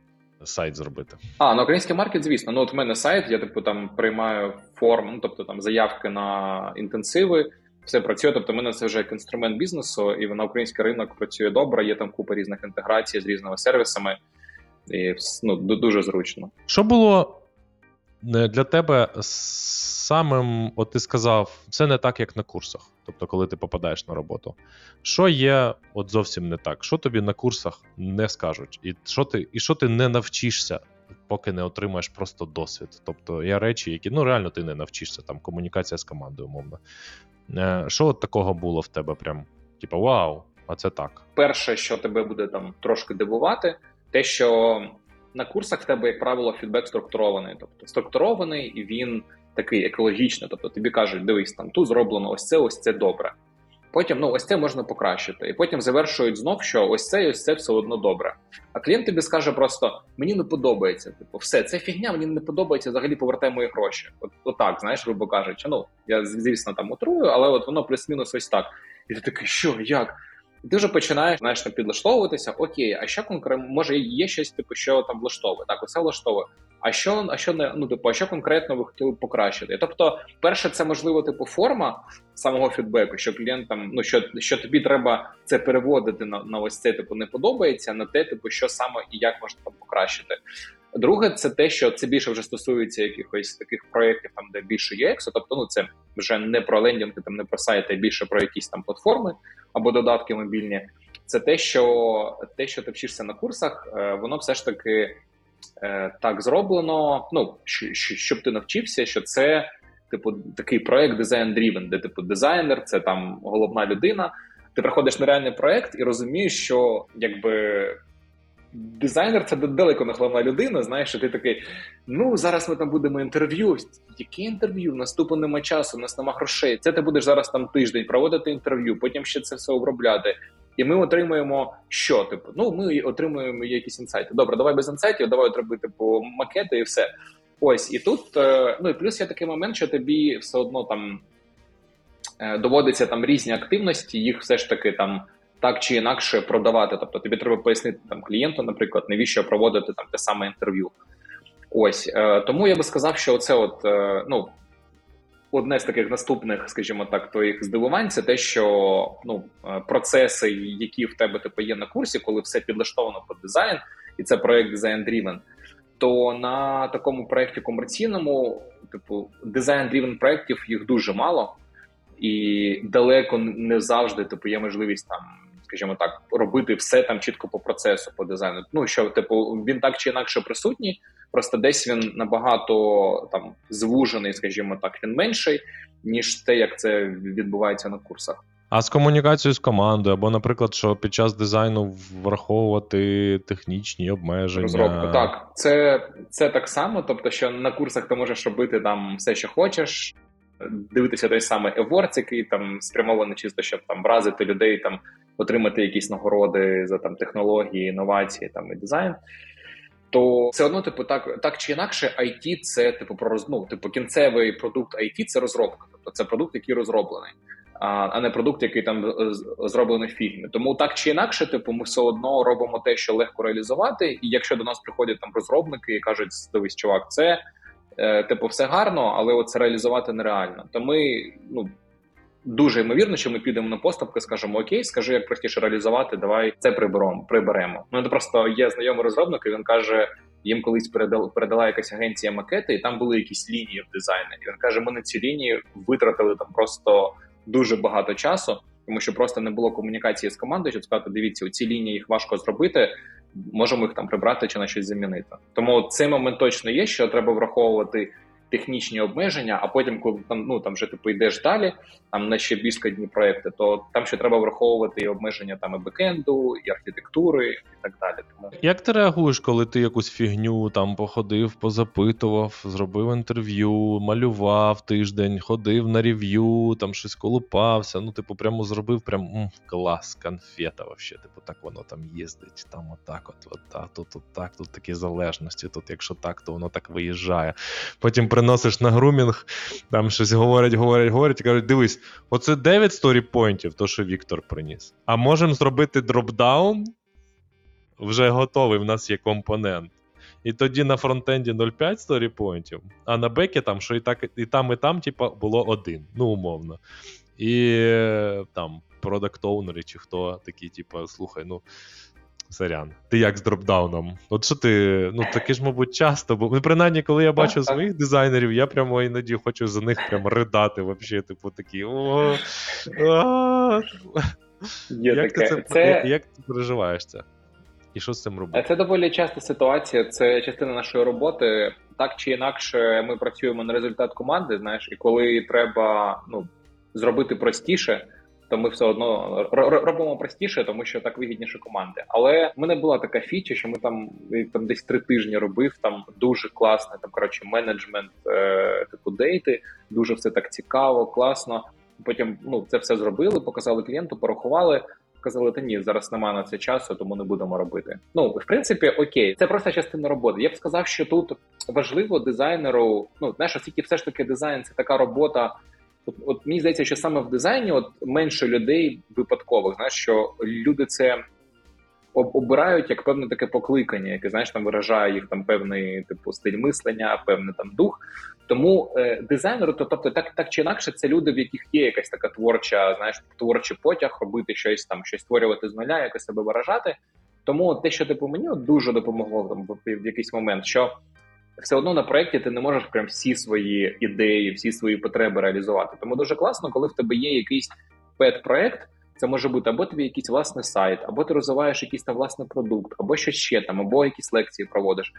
сайт зробити. А, на український маркет, звісно. Ну, от в мене сайт, я типу там приймаю форму, ну тобто там заявки на інтенсиви. Все працює, тобто в мене це вже як інструмент бізнесу, і на український ринок працює добре. Є там купа різних інтеграцій з різними сервісами і ну, дуже зручно. Що було е, для тебе самим, от ти сказав, це не так, як на курсах, тобто, коли ти попадаєш на роботу. Що є от зовсім не так? Що тобі на курсах не скажуть, і що ти і що ти не навчишся, поки не отримаєш просто досвід? Тобто є речі, які ну реально ти не навчишся, там комунікація з командою, умовно. Е, що от такого було в тебе? Прям, типу, вау, а це так. Перше, що тебе буде там трошки дивувати те, що на курсах в тебе, як правило, фідбек структурований. Тобто структурований, і він такий екологічний. Тобто тобі кажуть, дивись, там тут зроблено ось це, ось це добре. Потім ну ось це можна покращити, і потім завершують знов, що ось це і ось це все одно добре. А клієнт тобі скаже просто: мені не подобається. Типу, все, це фігня, мені не подобається. Взагалі повертай мої гроші. От отак, знаєш, грубо кажучи. Ну я звісно там утрую, але от воно плюс-мінус ось так. І ти такий, що як? І ти вже починаєш там підлаштовуватися. Окей, а що конкретно може є щось, типу, що там влаштовує? Так, оце влаштовує. А що, а що не ну, типу, а що конкретно ви хотіли б покращити? Тобто, перше, це можливо, типу, форма самого фідбеку, що клієнтам, ну що що тобі треба це переводити на на ось це типу не подобається, на те, типу, що саме і як можна там покращити. Друге, це те, що це більше вже стосується якихось таких проєктів, там де більше UX, тобто ну це вже не про лендінги, там не про сайти, а більше про якісь там платформи або додатки мобільні. Це те, що те, що ти вчишся на курсах, е, воно все ж таки е, так зроблено. Ну щоб ти навчився, що це типу такий проект дизайн-дрівен, де типу дизайнер, це там головна людина. Ти приходиш на реальний проект і розумієш, що якби дизайнер це далеко не головна людина. Знаєш, що ти такий. Ну зараз ми там будемо інтерв'ю. Яке інтерв'ю? Наступу нема часу, у нас нема грошей. Це ти будеш зараз там тиждень проводити інтерв'ю, потім ще це все обробляти. І ми отримуємо що? Типу, ну ми отримуємо якісь інсайти. Добре, давай без інсайтів, давай робити типу, макети і все. Ось і тут, е, ну і плюс є такий момент, що тобі все одно там е, доводиться там різні активності, їх все ж таки там так чи інакше продавати. Тобто тобі треба пояснити там клієнту, наприклад, навіщо проводити там те саме інтерв'ю. Ось е, тому я би сказав, що це от ну. Одне з таких наступних, скажімо так, твоїх здивувань, це те, що ну процеси, які в тебе типу, є на курсі, коли все підлаштовано під дизайн, і це проект Design Driven, то на такому проєкті комерційному, типу, дизайн-дрівен проєктів їх дуже мало, і далеко не завжди типу, є можливість там, скажімо так, робити все там чітко по процесу, по дизайну. Ну що, типу, він так чи інакше присутній, просто десь він набагато там звужений, скажімо так, він менший, ніж те, як це відбувається на курсах. А з комунікацією з командою, або, наприклад, що під час дизайну враховувати технічні обмеження. Розробку. Так, це це так само. Тобто, що на курсах ти можеш робити там все, що хочеш, дивитися той самий еворц, який там спрямований чисто, щоб там вразити людей, там отримати якісь нагороди за там технології, інновації там і дизайн. То все одно, типу, так так чи інакше, IT це типу про ну, типу кінцевий продукт IT це розробка, тобто це продукт, який розроблений а не продукт, який там е, зроблений в фільмі. Тому так чи інакше, типу, ми все одно робимо те, що легко реалізувати. І якщо до нас приходять там розробники і кажуть, дивись, чувак, це е, типу все гарно, але от це реалізувати нереально. То ми ну. Дуже ймовірно, що ми підемо на поступки, скажемо окей, скажи, як простіше реалізувати, давай це приберемо. приберемо. Ну це просто є знайомий розробник, і він каже: їм колись передала, передала якась агенція макети, і там були якісь лінії в дизайні. І він каже: ми на ці лінії витратили там просто дуже багато часу, тому що просто не було комунікації з командою, щоб сказати, дивіться, у ці лінії їх важко зробити. Можемо їх там прибрати чи на щось замінити. Тому цей момент точно є, що треба враховувати технічні обмеження, а потім, коли там ну там вже ти йдеш далі, там на ще більш складні проекти, то там ще треба враховувати і обмеження там і бекенду, і архітектури, і так далі. Тому як ти реагуєш, коли ти якусь фігню там походив, позапитував, зробив інтерв'ю, малював тиждень, ходив на рев'ю, там щось колупався. Ну, типу, прямо зробив прям м, клас, конфета. Вообще, типу, так воно там їздить, там отак, от, от, а тут, от так, тут такі залежності. Тут, якщо так, то воно так виїжджає. Потім приносиш на грумінг, там щось говорять, говорять, говорять, і кажуть, дивись, оце 9 story point-ів, то що Віктор приніс. А можемо зробити дропдаун. Вже готовий, в нас є компонент. І тоді на фронтенді 0,5 сторіпойнтів, а на бекі там, що і так, і там, і там, типа, було один, ну, умовно. І там продакт-оунери чи хто такі, типа, слухай, ну. Сорян. Ти як з дропдауном? От що ти, ну таке ж, мабуть, часто, бо ну, принаймні, коли я бачу своїх дизайнерів, я прямо іноді хочу за них прям ридати, вообще, типу, такі. о, Є як, таке. Ти це, це... Як ти переживаєш це? І що з цим робити? Це доволі часта ситуація, це частина нашої роботи. Так чи інакше, ми працюємо на результат команди, знаєш, і коли треба ну, зробити простіше то ми все одно ро- ро- робимо простіше, тому що так вигідніше команди. Але в мене була така фіча, що ми там там десь три тижні робив. Там дуже класний там коротше менеджмент е, типу дейти. Дуже все так цікаво, класно. Потім ну це все зробили, показали клієнту, порахували. Казали, та ні, зараз немає на це часу, тому не будемо робити. Ну в принципі, окей, це просто частина роботи. Я б сказав, що тут важливо дизайнеру. Ну знаєш, оскільки все ж таки дизайн це така робота. От, от мені здається, що саме в дизайні от менше людей випадкових. Знаєш, що люди це обирають як певне таке покликання, яке знаєш там виражає їх там певний типу стиль мислення, певний там дух. Тому е, дизайнери, то тобто, так так чи інакше, це люди, в яких є якась така творча, знаєш, творчий потяг, робити щось там, щось створювати з нуля, якось себе виражати. Тому те, що типу мені от дуже допомогло там в, якийсь момент, що все одно на проєкті ти не можеш прям всі свої ідеї, всі свої потреби реалізувати. Тому дуже класно, коли в тебе є якийсь пет-проект. Це може бути або тобі якийсь власний сайт, або ти розвиваєш якийсь там власний продукт, або щось ще там, або якісь лекції проводиш.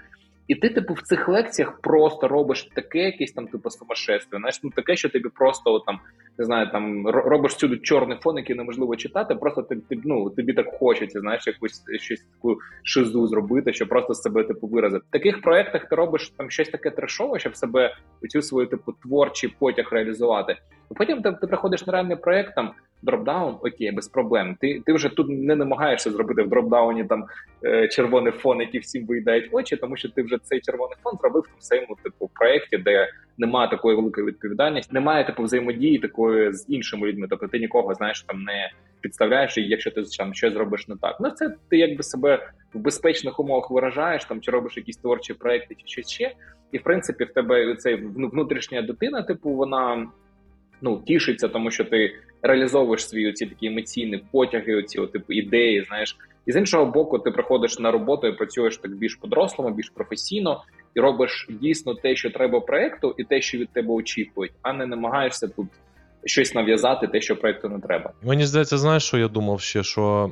І ти, типу, в цих лекціях просто робиш таке, якесь там, типу, сумасшествие. Знаєш, ну таке, що тобі просто от, там не знаю, там робиш всюди чорний фон, який неможливо читати. Просто ти, ти ну тобі так хочеться, знаєш, якусь щось таку шизу зробити, щоб просто з себе типу виразити. В таких проектах ти робиш там щось таке трешове, щоб себе цю свою типу творчий потяг реалізувати. І потім ти, ти приходиш на реальний проект там. Дропдаун, окей, без проблем. Ти ти вже тут не намагаєшся зробити в дропдауні там е, червоний фон, який всім виїдають очі, тому що ти вже цей червоний фон зробив в своєму типу проєкті, де немає такої великої відповідальності, немає типу взаємодії такої з іншими людьми. Тобто ти нікого знаєш там не підставляєш, і якщо ти там щось зробиш не так. Ну це ти якби себе в безпечних умовах виражаєш, там чи робиш якісь творчі проекти, чи ще. І в принципі, в тебе цей внутрішня дитина, типу, вона ну тішиться, тому що ти реалізовуєш свої оці такі емоційні потяги, оці типу ідеї, знаєш. І з іншого боку, ти приходиш на роботу і працюєш так більш по-дорослому, більш професійно, і робиш дійсно те, що треба проекту, і те, що від тебе очікують, а не намагаєшся тут щось нав'язати, те, що проекту не треба. Мені здається, знаєш, що я думав ще, що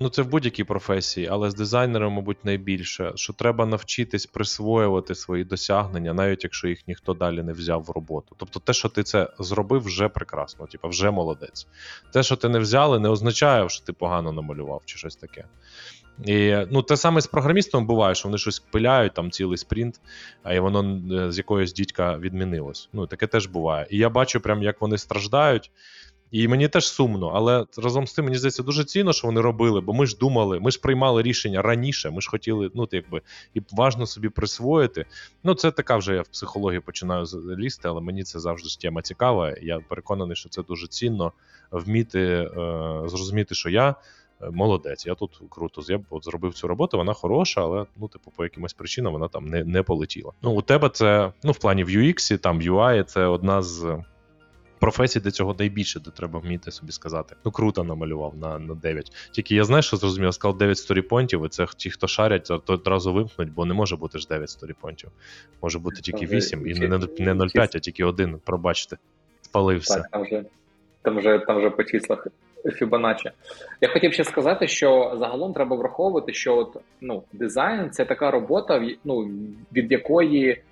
ну це в будь-якій професії, але з дизайнером, мабуть, найбільше, що треба навчитись присвоювати свої досягнення, навіть якщо їх ніхто далі не взяв в роботу. Тобто, те, що ти це зробив, вже прекрасно, типу, вже молодець. Те, що ти не взяли, не означає, що ти погано намалював чи щось таке. І ну, те саме з програмістом буває, що вони щось пиляють, там цілий спринт, а воно е, з якоїсь дідька відмінилось. Ну, таке теж буває. І я бачу, прям, як вони страждають. І мені теж сумно, але разом з тим мені здається дуже цінно, що вони робили, бо ми ж думали, ми ж приймали рішення раніше. Ми ж хотіли, ну якби і важно собі присвоїти. Ну, це така вже я в психології починаю лізти, але мені це завжди ж тема цікава. Я переконаний, що це дуже цінно вміти е, зрозуміти, що я. е, Молодець, я тут круто я от зробив цю роботу, вона хороша, але ну, типу, по якимось причинам вона там не не полетіла. Ну, у тебе це ну, в плані в UX, там в UI це одна з професій, де цього найбільше, де треба вміти собі сказати. Ну круто намалював на на 9. Тільки я знаю, що зрозумів, я сказав 9 story point-ів, і це ті, хто шарять, то одразу вимкнуть, бо не може бути ж 9 story point-ів. Може бути тільки 8, і не, не 0,5, а тільки один, пробачте. Спалився. Так, там вже там вже там вже по числах Фібоначчі. Я хотів ще сказати, що загалом треба враховувати, що от, ну, дизайн це така робота, ну, від якої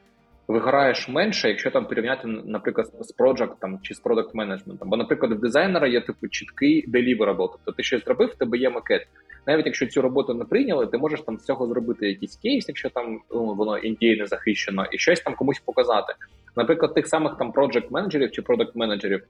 виграєш менше, якщо там порівняти, наприклад, з Project там, чи з продакт менеджментом. Бо, наприклад, в дизайнера є типу чіткий deliverable, Тобто ти щось зробив, в тебе є макет. Навіть якщо цю роботу не прийняли, ти можеш там з цього зробити якийсь кейс, якщо там ну, воно індії не захищено, і щось там комусь показати. Наприклад, тих самих там project менеджерів чи продакт менеджерів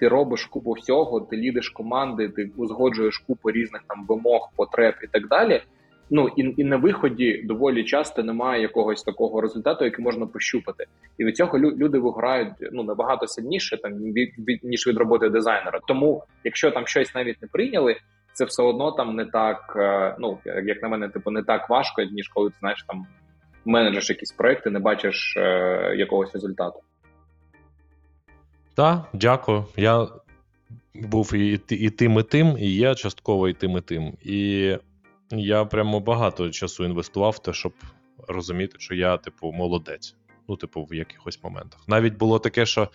ти робиш купу всього, ти лідиш команди, ти узгоджуєш купу різних там вимог, потреб і так далі. Ну і і на виході доволі часто немає якогось такого результату, який можна пощупати. І від цього люди виграють ну набагато сильніше там від, ніж від роботи дизайнера. Тому, якщо там щось навіть не прийняли, це все одно там не так. Ну як на мене, типу не так важко, ніж коли ти знаєш там менеджеш якісь проекти, не бачиш е, якогось результату. Так, дякую. Я був і, і тим, і тим, і я частково і тим, і тим. І я прямо багато часу інвестував в те, щоб розуміти, що я, типу, молодець. Ну, типу, в якихось моментах. Навіть було таке, що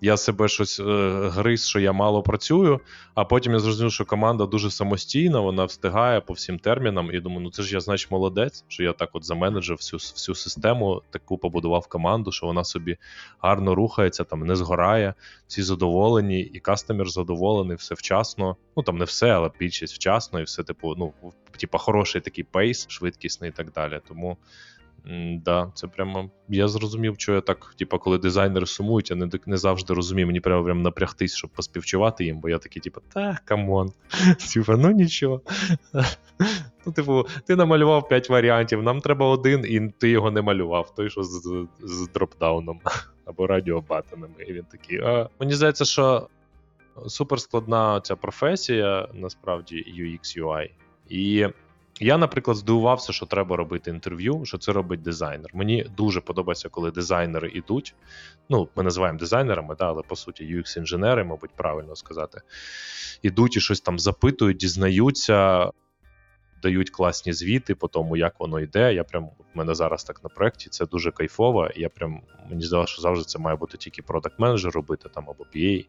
я себе щось е, гриз, що я мало працюю, а потім я зрозумів, що команда дуже самостійна, вона встигає по всім термінам. І думаю, ну це ж я, значить, молодець, що я так от заменеджив всю всю систему, таку побудував команду, що вона собі гарно рухається, там не згорає, всі задоволені, і кастомер задоволений, все вчасно. Ну там не все, але більшість вчасно, і все, типу, ну, типу, хороший такий pace, швидкісний і так далі. Тому. Да, це прямо. Я зрозумів, що я так, типу, коли дизайнери сумують, я не не завжди розумію. Мені треба прям напрягтись, щоб поспівчувати їм, бо я такий, типу, та come on. Типа, ну нічого. Ну, типу, ти намалював 5 варіантів, нам треба один, і ти його не малював, той, що з, з дропдауном або radio button-ами. І він такий. А мені здається, що суперскладна ця професія, насправді, UX UI. І я, наприклад, здивувався, що треба робити інтерв'ю, що це робить дизайнер. Мені дуже подобається, коли дизайнери йдуть. Ну, ми називаємо дизайнерами, да, але по суті, UX-інженери, мабуть, правильно сказати, ідуть і щось там запитують, дізнаються, дають класні звіти по тому, як воно йде. Я прям у мене зараз так на проєкті, це дуже кайфово. Я прям мені здалося, що завжди це має бути тільки продакт-менеджер робити там або PA.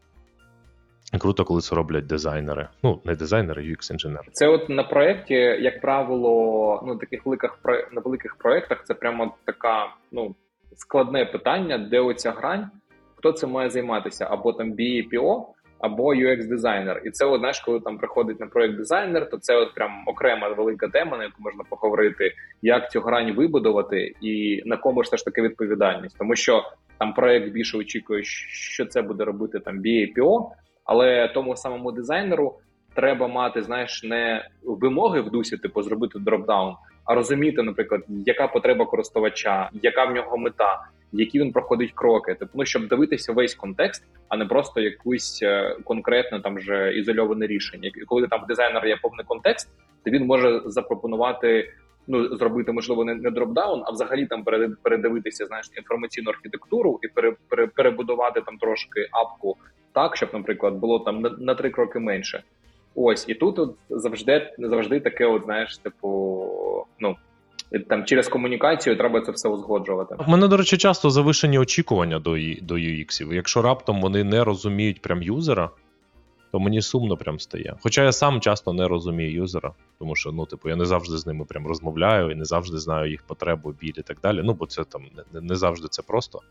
Круто, коли це роблять дизайнери. Ну, не дизайнери, ux інженери Це от на проєкті, як правило, ну таких великих на великих проєктах це прямо така ну складне питання, де оця грань, хто це має займатися, або там BPO, або UX-дизайнер. І це, от, знаєш, коли там приходить на проєкт дизайнер, то це от прям окрема велика тема, на яку можна поговорити, як цю грань вибудувати, і на кому ж все ж таки відповідальність, тому що там проєкт більше очікує, що це буде робити там BPO, але тому самому дизайнеру треба мати, знаєш, не вимоги в дусі, типу зробити дропдаун, а розуміти, наприклад, яка потреба користувача, яка в нього мета, які він проходить кроки. Типу, ну щоб дивитися весь контекст, а не просто якусь е, конкретне там вже ізольоване рішення. І коли там дизайнер є повний контекст, то він може запропонувати. Ну, зробити можливо не не дропдаун, а взагалі там передивитися знаєш інформаційну архітектуру і пере, пере, перебудувати там трошки апку так, щоб, наприклад, було там на, на три кроки менше. Ось і тут от завжди завжди таке, от знаєш, типу, ну там через комунікацію треба це все узгоджувати. У мене, до речі, часто завишені очікування до до UX. Якщо раптом вони не розуміють прям юзера, то мені сумно прям стає. Хоча я сам часто не розумію юзера, тому що ну, типу, я не завжди з ними прям розмовляю і не завжди знаю їх потребу, біль і так далі. Ну, бо це там не, не завжди це просто,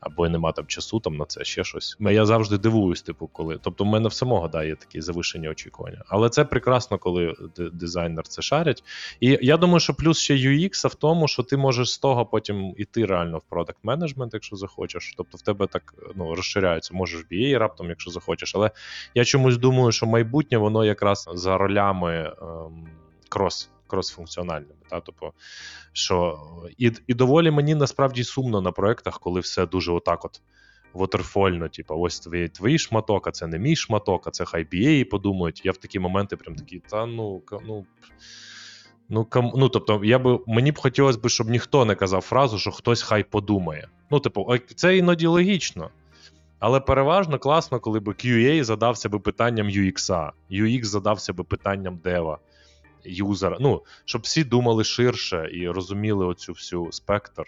або нема там часу там на це ще щось. Я завжди дивуюсь, типу, коли. Тобто, в мене в самого да, є такі завишені очікування. Але це прекрасно, коли дизайнер це шарить. І я думаю, що плюс ще UX в тому, що ти можеш з того потім іти реально в продакт менеджмент, якщо захочеш. Тобто в тебе так ну, розширяється, можеш BA раптом, якщо захочеш. Але я чомусь думаю, що майбутнє воно якраз за ролями ем, крос. Крос-функціональними, та тобто, що і і доволі мені насправді сумно на проектах, коли все дуже отак, от вотерфольно, типу, ось твій твій шматок, а це не мій шматок, а це хай BA подумають. Я в такі моменти прям такий, та ну ну. Ну, кам... ну, тобто, я би мені б хотілося б, щоб ніхто не казав фразу, що хтось хай подумає. Ну, типу, це іноді логічно. Але переважно класно, коли б QA задався би питанням UX, UX задався би питанням дева, юзера. Ну, щоб всі думали ширше і розуміли оцю всю спектр,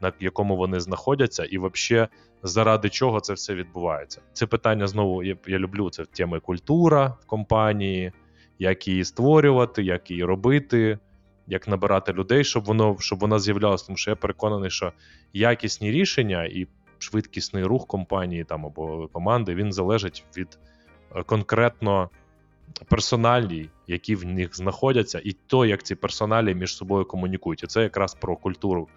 на якому вони знаходяться, і взагалі заради чого це все відбувається. Це питання знову я, я люблю це теми культура в компанії, як її створювати, як її робити. Як набирати людей, щоб воно щоб вона з'являлася, тому що я переконаний, що якісні рішення і швидкісний рух компанії там або команди він залежить від е, конкретно персоналій, які в них знаходяться, і то, як ці персоналі між собою комунікують. І це якраз про культуру,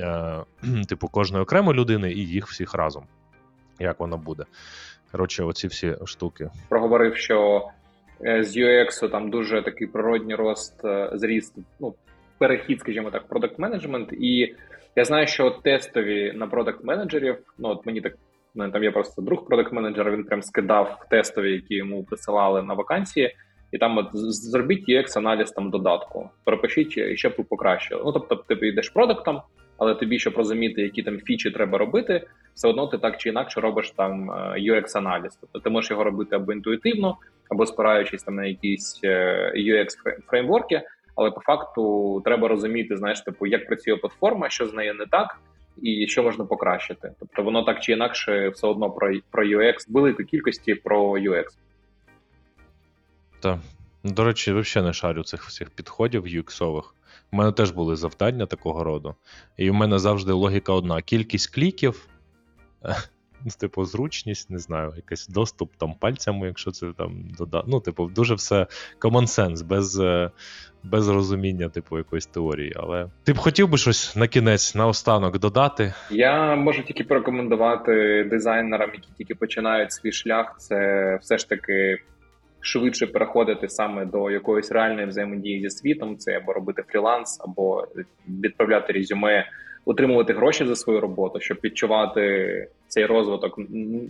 е, типу, кожної окремої людини і їх всіх разом. Як воно буде? Коротше, оці всі штуки. Проговорив, що е, з UX там дуже такий природній рост, е, зріст, ну, перехід, скажімо так, продакт менеджмент і я знаю, що тестові на продакт менеджерів, ну от мені так ну, там є просто друг продакт менеджера, він прям скидав тестові, які йому присилали на вакансії, і там от зробіть UX аналіз там додатку, перепишіть, щоб ви покращили. Ну тобто, ти йдеш продуктом, але тобі, щоб розуміти, які там фічі треба робити, все одно ти так чи інакше робиш там UX аналіз. Тобто ти можеш його робити або інтуїтивно, або спираючись там на якісь е, UX фреймворки але по факту треба розуміти, знаєш, типу, як працює платформа, що з нею не так, і що можна покращити. Тобто воно так чи інакше все одно про, про UX, великої кількості про UX. Так. До речі, взагалі не шарю цих всіх підходів UX-ових. У мене теж були завдання такого роду. І в мене завжди логіка одна: кількість кліків, ну, типу, зручність, не знаю, якийсь доступ там пальцями, якщо це там дода. Ну, типу, дуже все common sense, без, е, без розуміння, типу, якоїсь теорії. Але ти б хотів би щось на кінець, наостанок додати? Я можу тільки порекомендувати дизайнерам, які тільки починають свій шлях. Це все ж таки швидше переходити саме до якоїсь реальної взаємодії зі світом. Це або робити фріланс, або відправляти резюме, отримувати гроші за свою роботу, щоб відчувати цей розвиток.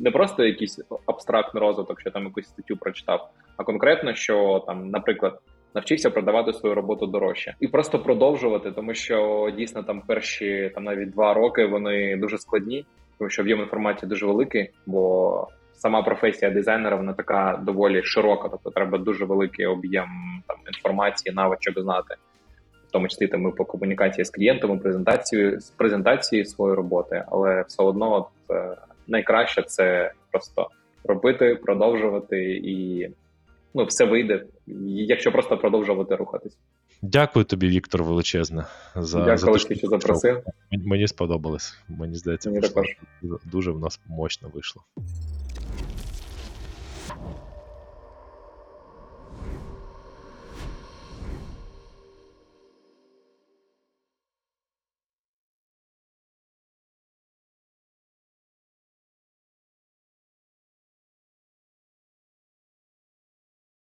Не просто якийсь абстрактний розвиток, що там якусь статтю прочитав, а конкретно, що там, наприклад. Навчився продавати свою роботу дорожче і просто продовжувати, тому що дійсно там перші там навіть два роки вони дуже складні, тому що об'єм інформації дуже великий, бо сама професія дизайнера вона така доволі широка, тобто треба дуже великий об'єм там інформації, навичок знати, в тому числі там і по комунікації з клієнтами, презентацію з презентації своєї роботи, але все одно от, е, найкраще це просто робити, продовжувати і ну все вийде, якщо просто продовжувати рухатись. Дякую тобі, Віктор, величезне. За, Дякую, за те, що запросив. Мені сподобалось. Мені здається, Мені також. дуже в нас мощно вийшло.